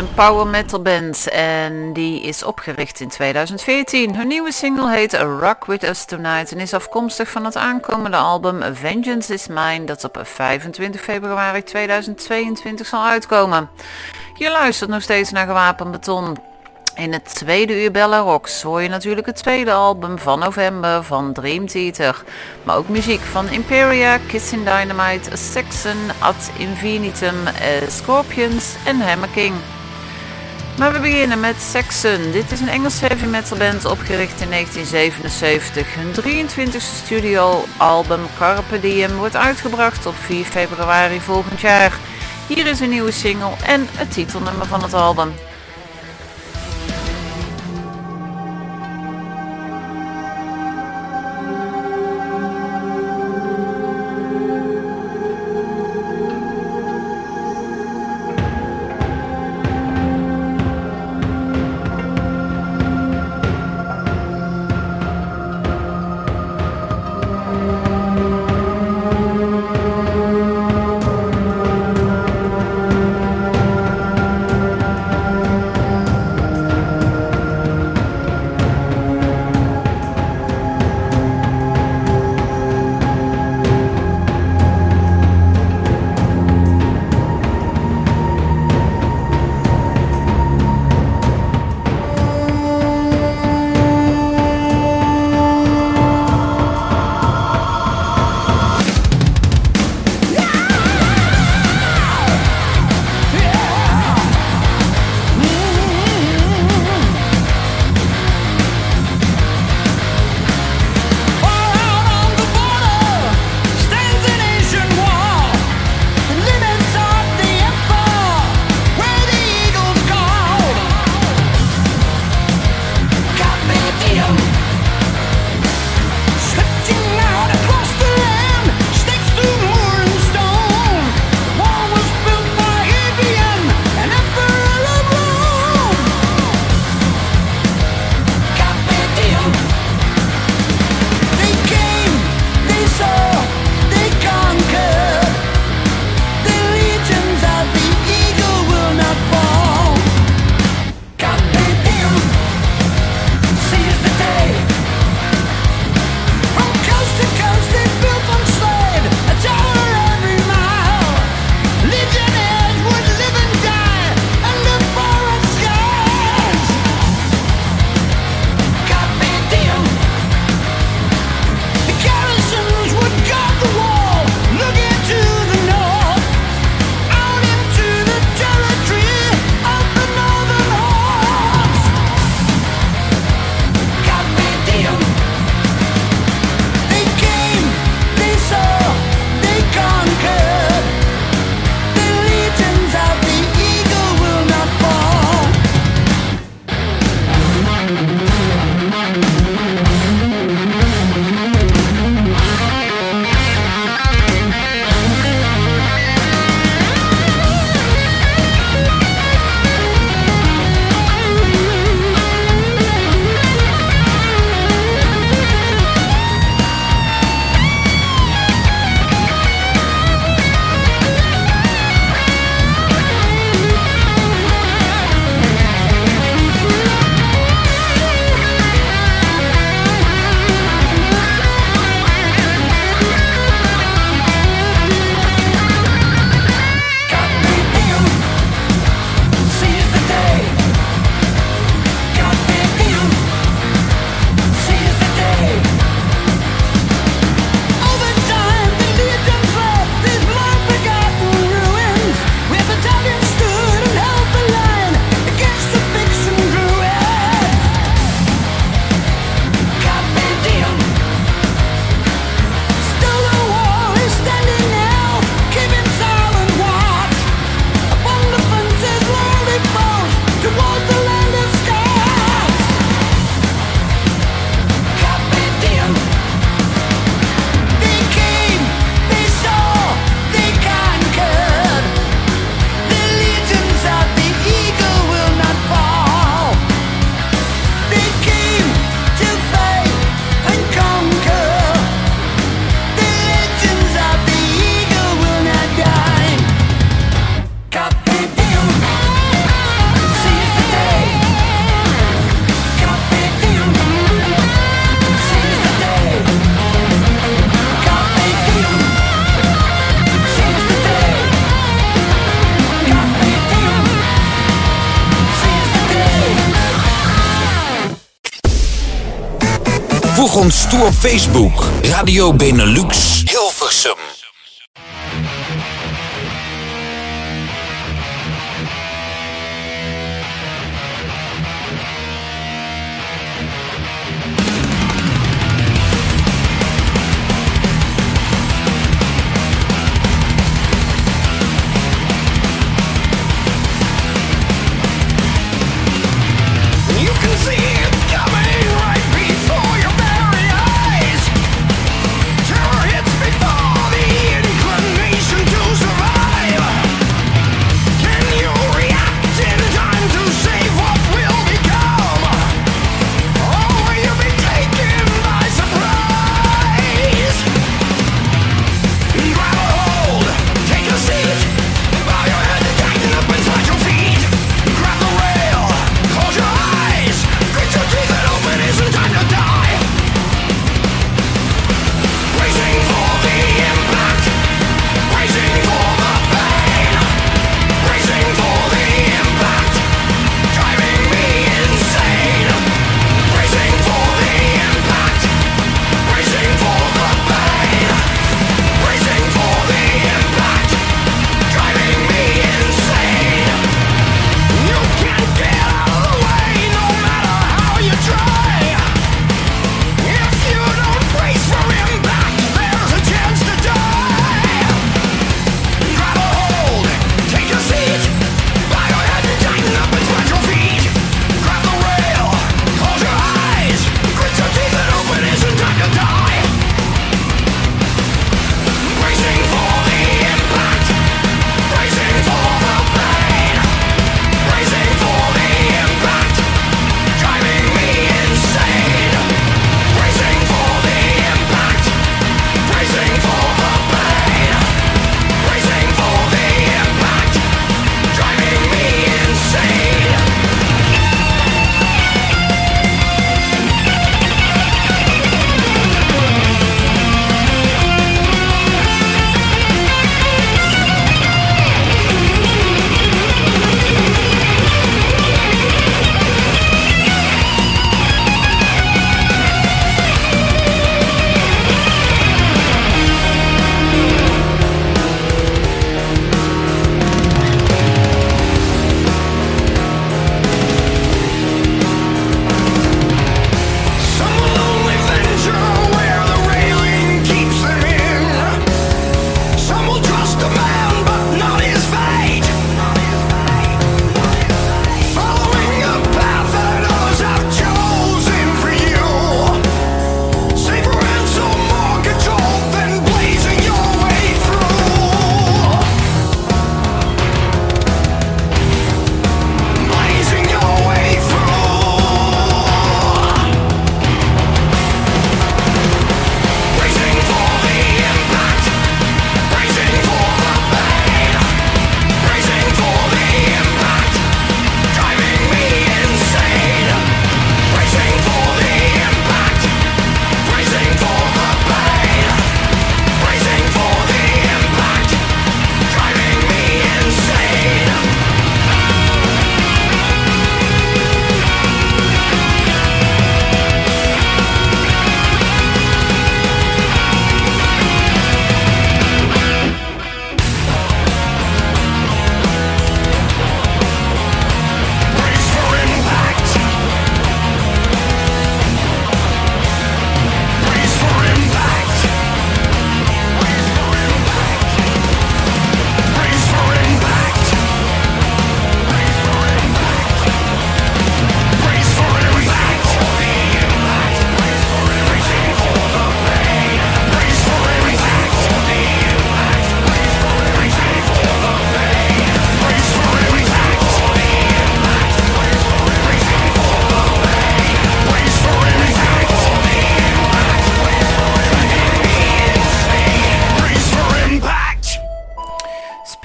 een power metal band en die is opgericht in 2014. Hun nieuwe single heet Rock With Us Tonight en is afkomstig van het aankomende album Vengeance Is Mine dat op 25 februari 2022 zal uitkomen. Je luistert nog steeds naar Gewapend Beton. In het tweede uur Bella Rocks hoor je natuurlijk het tweede album van november van Dream Theater. Maar ook muziek van Imperia, Kissing Dynamite, Saxon, Ad Infinitum, eh, Scorpions en Hammer King. Maar we beginnen met Saxon. Dit is een Engelse heavy metal band opgericht in 1977. Hun 23e studioalbum Carpe Diem wordt uitgebracht op 4 februari volgend jaar. Hier is een nieuwe single en het titelnummer van het album. Toe op Facebook. Radio Benelux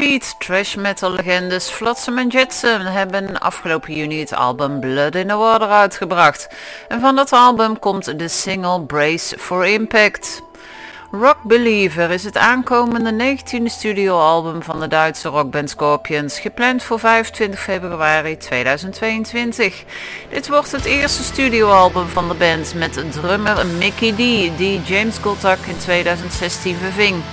Trash metal legendes Flotsam en Jetsam hebben afgelopen juni het album Blood in the Water uitgebracht. En van dat album komt de single Brace for Impact. Rock Believer is het aankomende 19e studioalbum van de Duitse rockband Scorpions, gepland voor 25 februari 2022. Dit wordt het eerste studioalbum van de band met drummer Mickey D, die James Goltak in 2016 verving.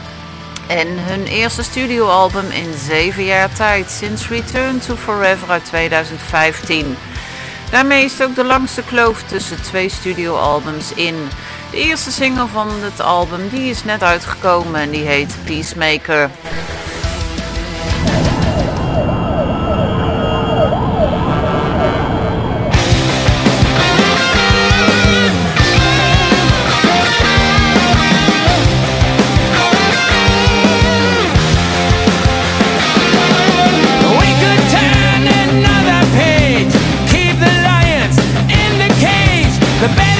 En hun eerste studioalbum in 7 jaar tijd, sinds Return to Forever uit 2015. Daarmee is het ook de langste kloof tussen twee studioalbums in. De eerste single van het album die is net uitgekomen en die heet Peacemaker. The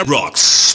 Bel Air Rocks.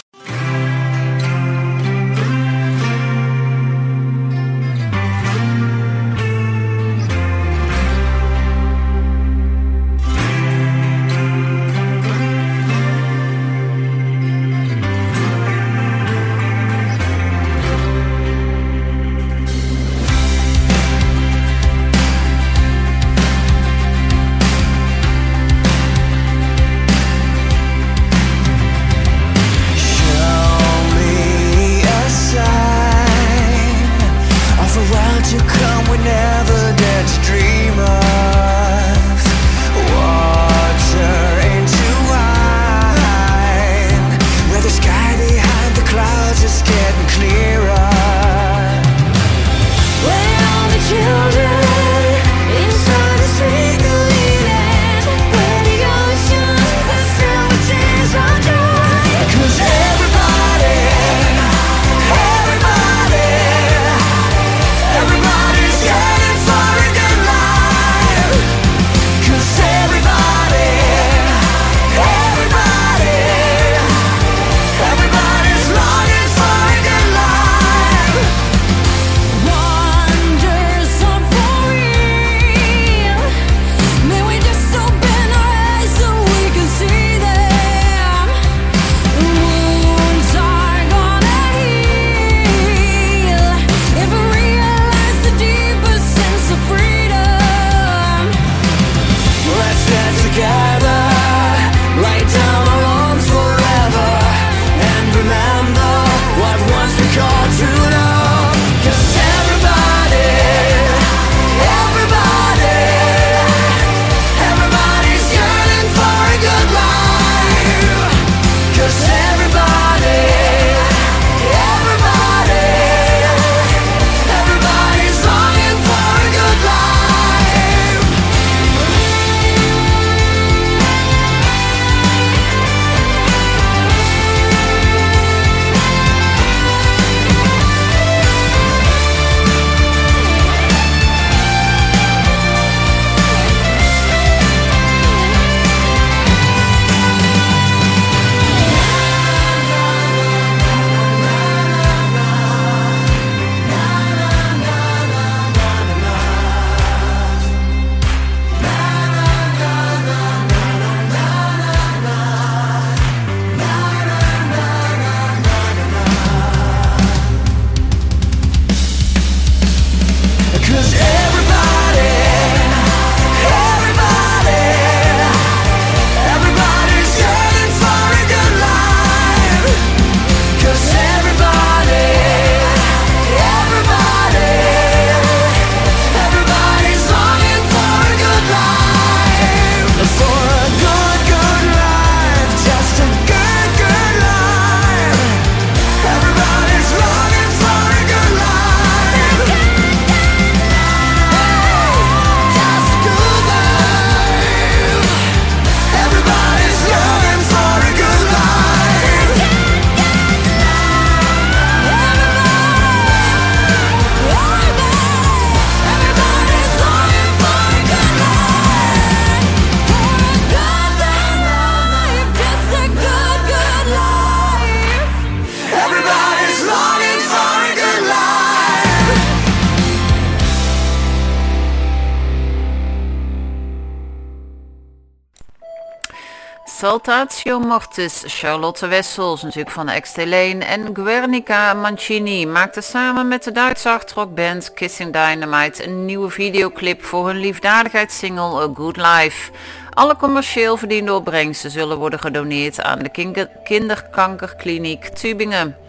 Saltatio Mortis, Charlotte Wessels, natuurlijk van XT en Guernica Mancini maakten samen met de Duitse hardrockband Kissing Dynamite een nieuwe videoclip voor hun liefdadigheidssingle A Good Life. Alle commercieel verdiende opbrengsten zullen worden gedoneerd aan de kinder- kinderkankerkliniek Tübingen.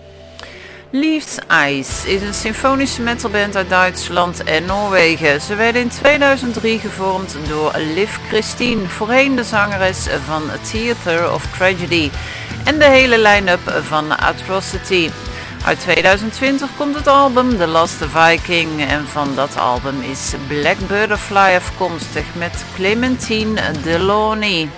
Leaves Ice is een symfonische metalband uit Duitsland en Noorwegen. Ze werden in 2003 gevormd door Liv Christine, voorheen de zangeres van Theater of Tragedy en de hele line-up van Atrocity. Uit 2020 komt het album The Last Viking en van dat album is Black Butterfly afkomstig met Clementine Deloney.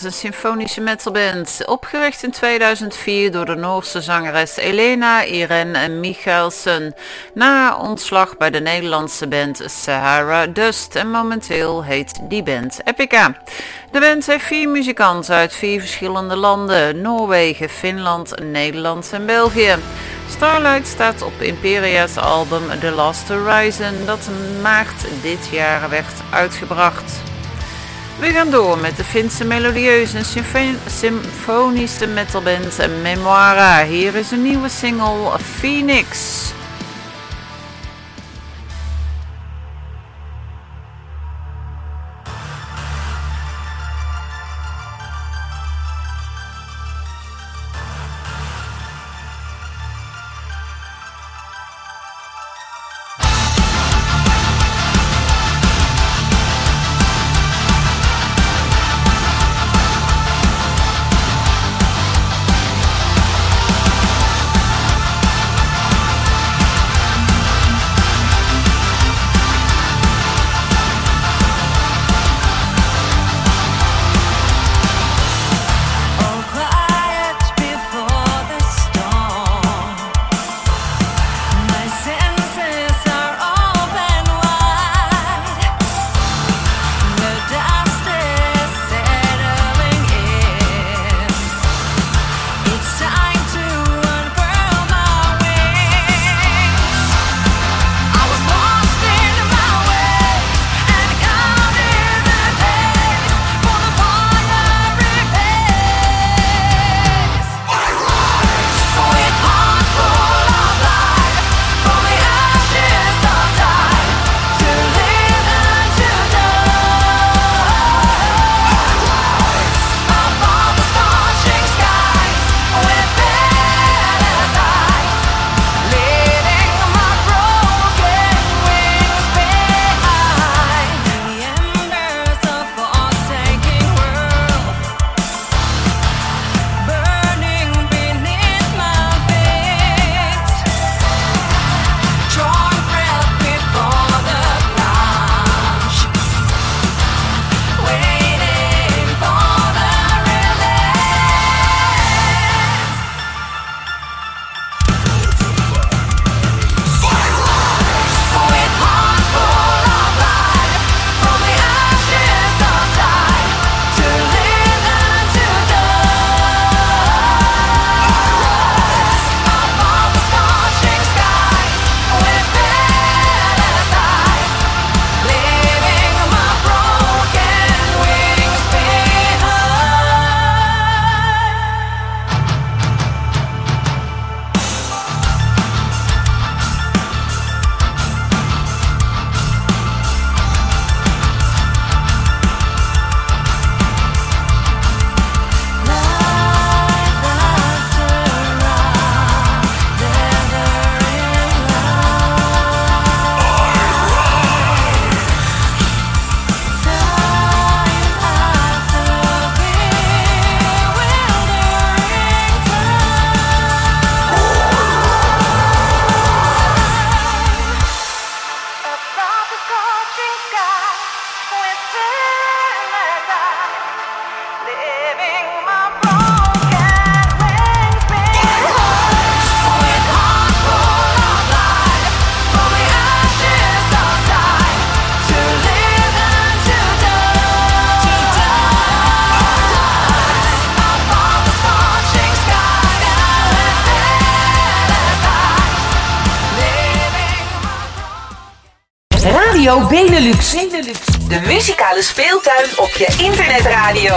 Een symfonische metalband, opgericht in 2004 door de Noorse zangeres Elena Irene Michaelsen, na ontslag bij de Nederlandse band Sahara Dust en momenteel heet die band Epica. De band heeft vier muzikanten uit vier verschillende landen, Noorwegen, Finland, Nederland en België. Starlight staat op Imperia's album The Last Horizon, dat maart dit jaar werd uitgebracht. We gaan door met de Finse melodieuze en symfo- symfonische metalband Memoira. Hier is een nieuwe single Phoenix. Radio Benelux. Benelux. De muzikale speeltuin op je internetradio.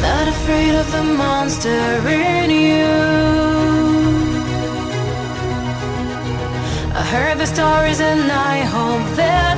Not afraid of the monster in you. Heard the stories and I hope they're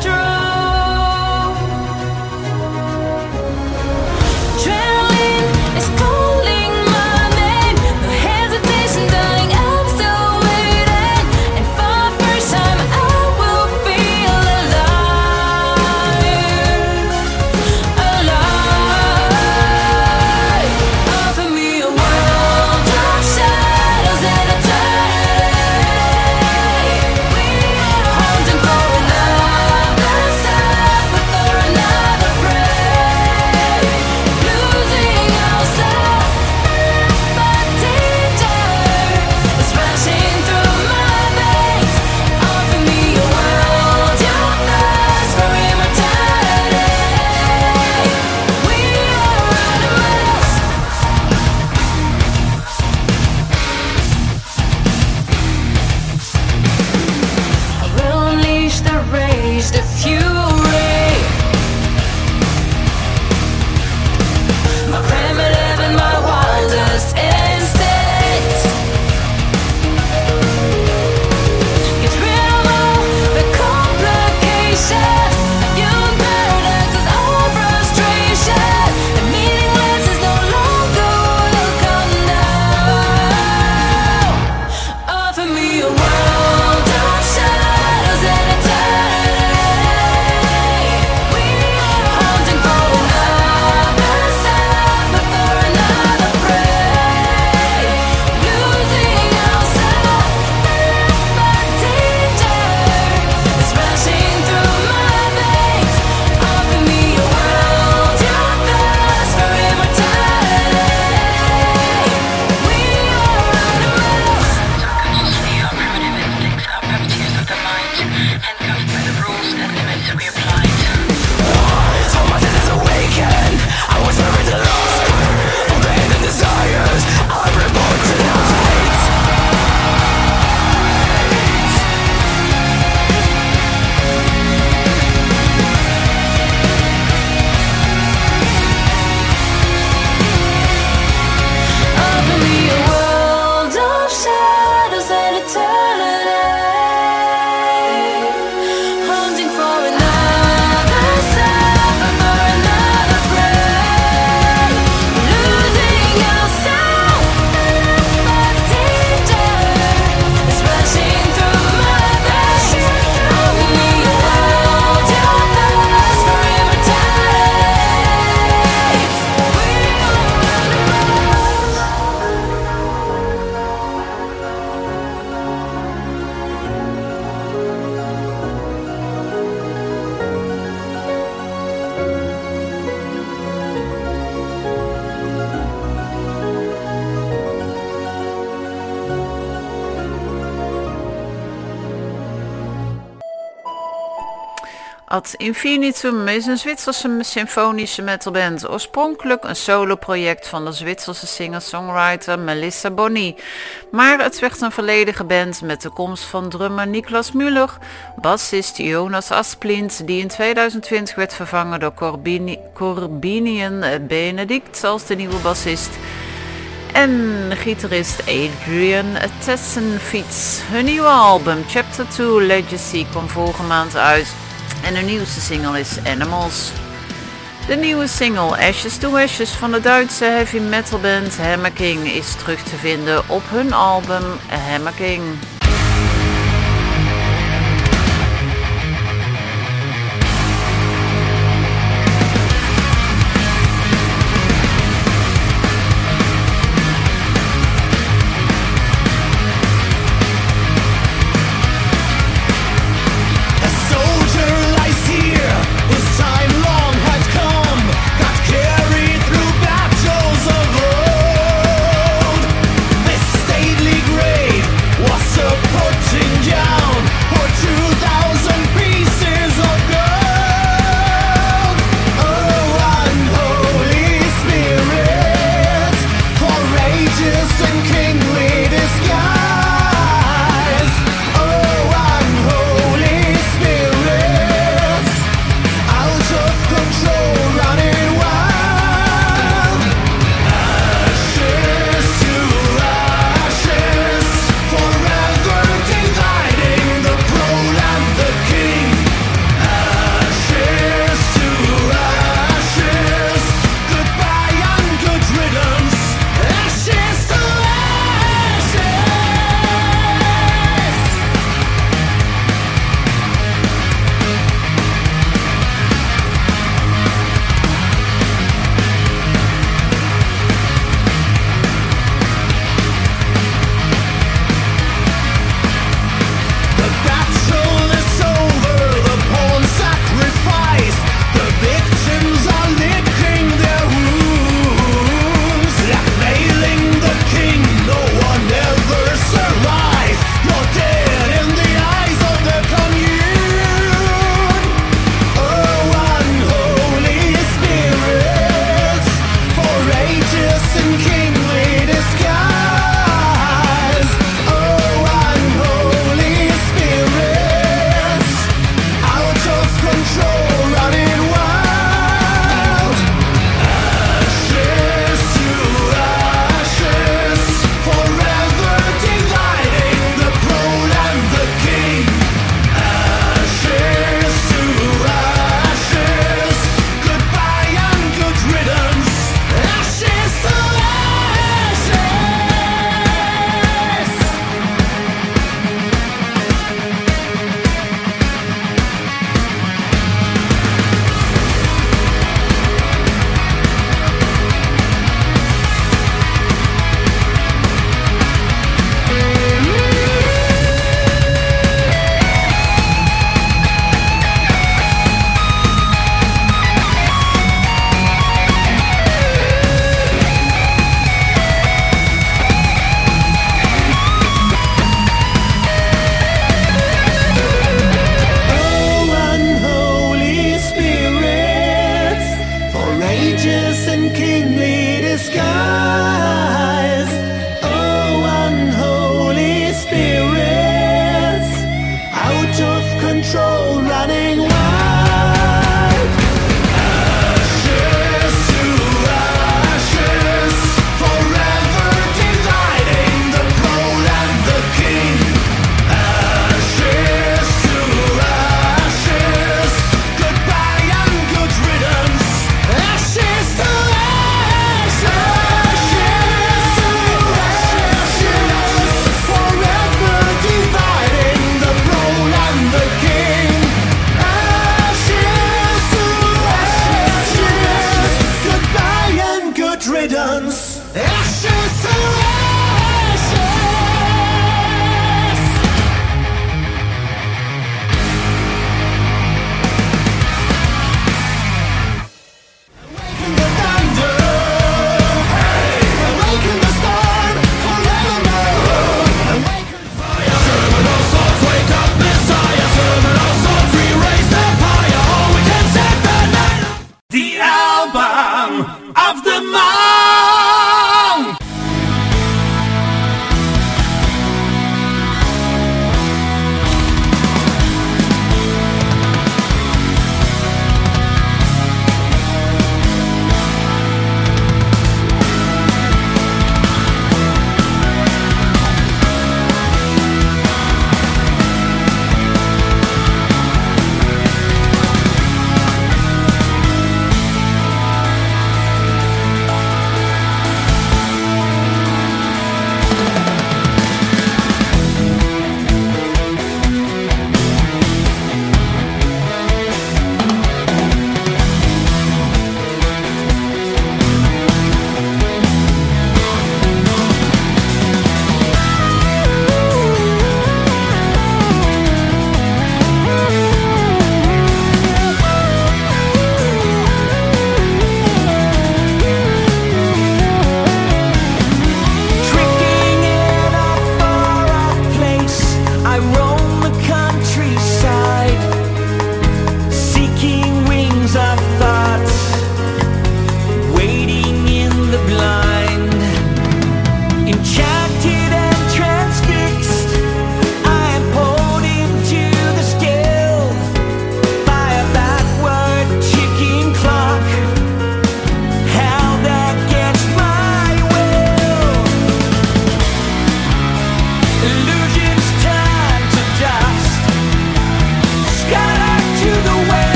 Ad Infinitum is een Zwitserse symfonische metalband. Oorspronkelijk een soloproject van de Zwitserse singer-songwriter Melissa Boni. Maar het werd een volledige band met de komst van drummer Niklas Müller, bassist Jonas Asplint, die in 2020 werd vervangen door Corbini Corbinian Benedict als de nieuwe bassist. En gitarist Adrian Tessenfiets. Hun nieuwe album Chapter 2 Legacy kwam vorige maand uit. En hun nieuwste single is Animals. De nieuwe single Ashes to Ashes van de Duitse heavy metal band Hammer King is terug te vinden op hun album Hammer King. Of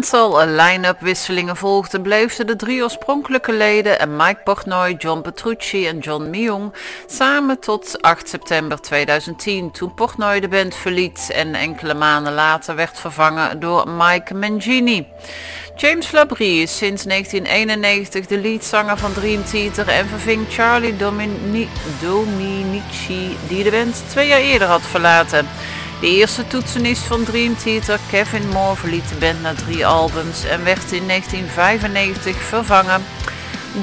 aantal line-up wisselingen volgden, bleven de drie oorspronkelijke leden en Mike Portnoy, John Petrucci en John Myung samen tot 8 september 2010 toen Portnoy de band verliet en enkele maanden later werd vervangen door Mike Mangini. James Labrie is sinds 1991 de leadzanger van Dream Theater en verving Charlie Domini- Dominici die de band twee jaar eerder had verlaten. De eerste toetsenist van Dream Theater, Kevin Moore, verliet de band na drie albums en werd in 1995 vervangen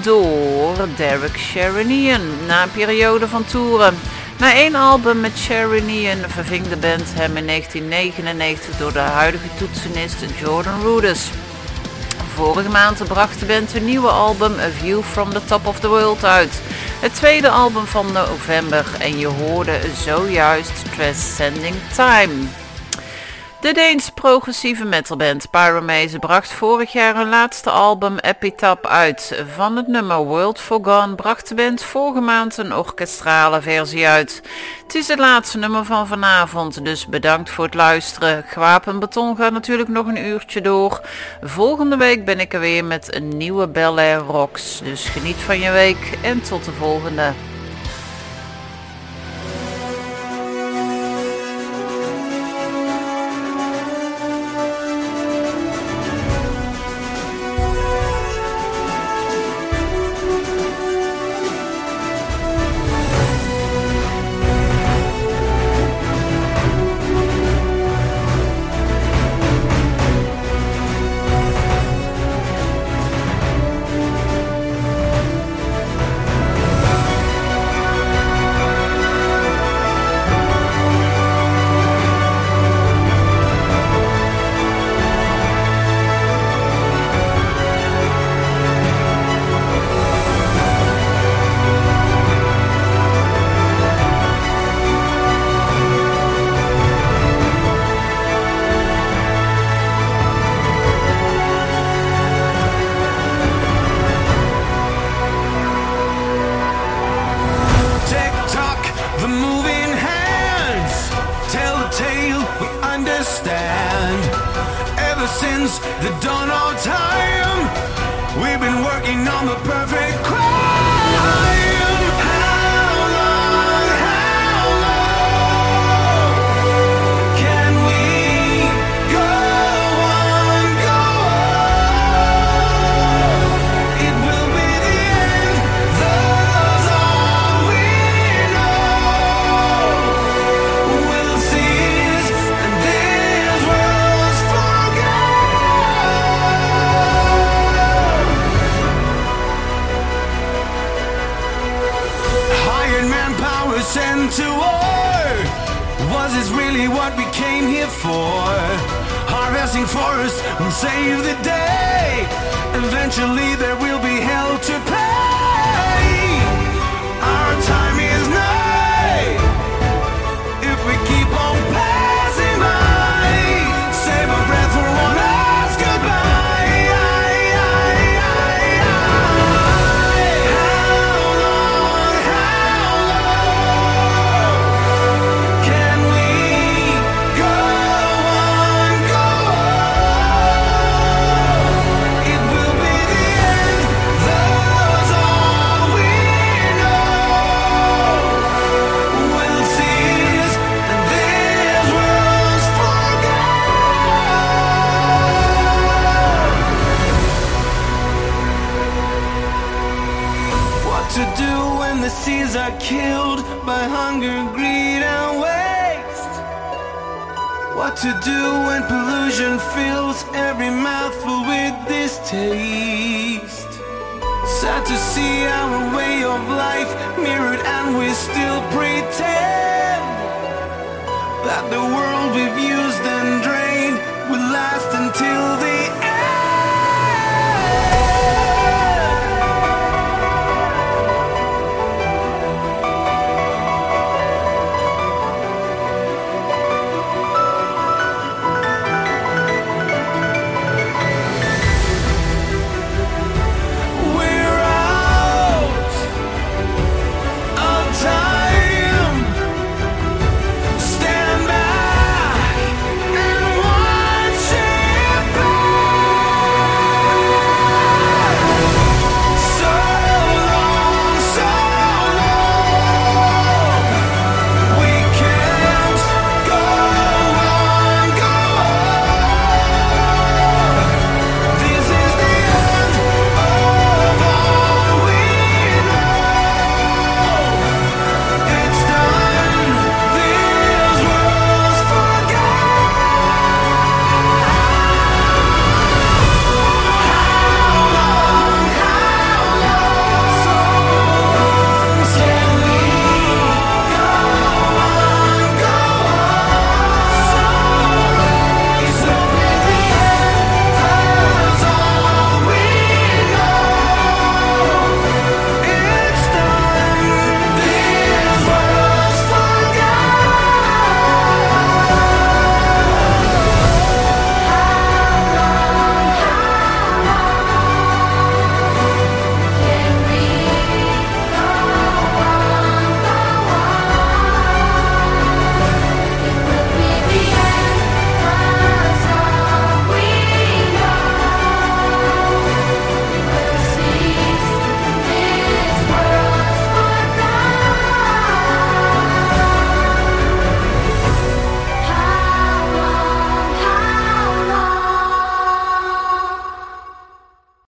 door Derek Sherinian na een periode van toeren. Na één album met Sherinian verving de band hem in 1999 door de huidige toetsenist Jordan Rudess. Vorige maand bracht de band een nieuwe album A View from the Top of the World uit. Het tweede album van november en je hoorde zojuist Transcending Time. De Deens progressieve metalband Pyromaze bracht vorig jaar hun laatste album Epitaph uit. Van het nummer World Forgone bracht de band vorige maand een orkestrale versie uit. Het is het laatste nummer van vanavond, dus bedankt voor het luisteren. Gewapen Beton gaat natuurlijk nog een uurtje door. Volgende week ben ik er weer met een nieuwe Bel Air Rocks. Dus geniet van je week en tot de volgende. Save the day. Eventually